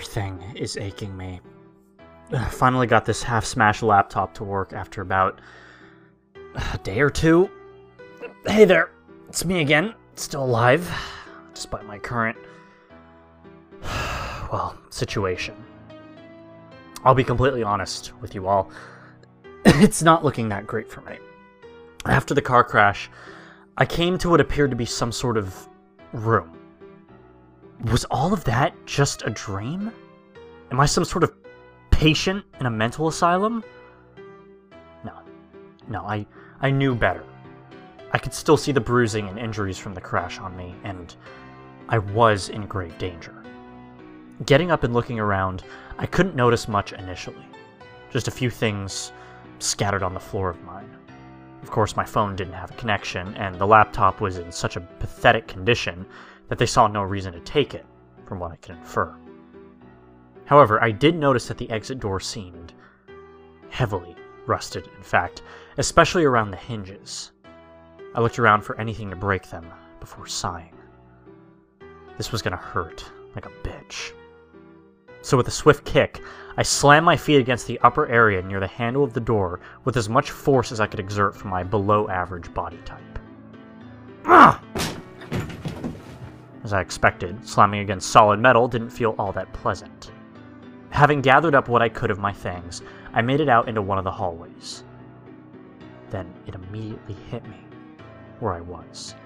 Everything is aching me. Finally got this half smashed laptop to work after about a day or two. Hey there, it's me again, still alive, despite my current, well, situation. I'll be completely honest with you all. it's not looking that great for me. After the car crash, I came to what appeared to be some sort of room. Was all of that just a dream? Am I some sort of patient in a mental asylum? No. No, I, I knew better. I could still see the bruising and injuries from the crash on me, and I was in grave danger. Getting up and looking around, I couldn't notice much initially. Just a few things scattered on the floor of mine. Of course, my phone didn't have a connection, and the laptop was in such a pathetic condition that they saw no reason to take it, from what I could infer. However, I did notice that the exit door seemed heavily rusted, in fact, especially around the hinges. I looked around for anything to break them before sighing. This was gonna hurt like a bitch. So, with a swift kick, I slammed my feet against the upper area near the handle of the door with as much force as I could exert from my below average body type. Ah! As I expected, slamming against solid metal didn't feel all that pleasant. Having gathered up what I could of my things, I made it out into one of the hallways. Then it immediately hit me where I was.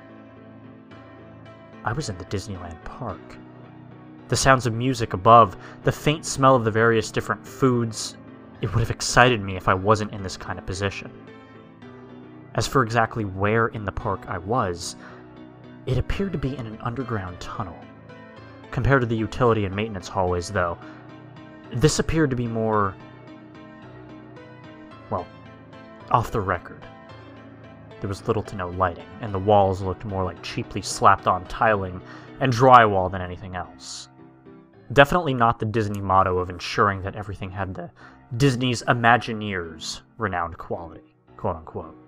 I was in the Disneyland park. The sounds of music above, the faint smell of the various different foods, it would have excited me if I wasn't in this kind of position. As for exactly where in the park I was, it appeared to be in an underground tunnel. Compared to the utility and maintenance hallways, though, this appeared to be more. well, off the record. There was little to no lighting, and the walls looked more like cheaply slapped on tiling and drywall than anything else. Definitely not the Disney motto of ensuring that everything had the Disney's Imagineers renowned quality, quote unquote.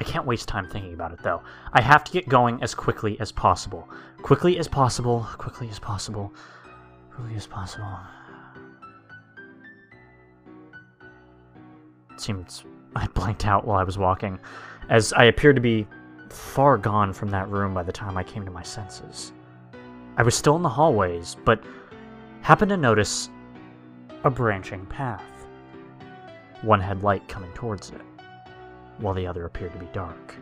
I can't waste time thinking about it though. I have to get going as quickly as possible. Quickly as possible, quickly as possible, quickly as possible. It seems I blanked out while I was walking, as I appeared to be far gone from that room by the time I came to my senses. I was still in the hallways, but happened to notice a branching path. One had light coming towards it, while the other appeared to be dark.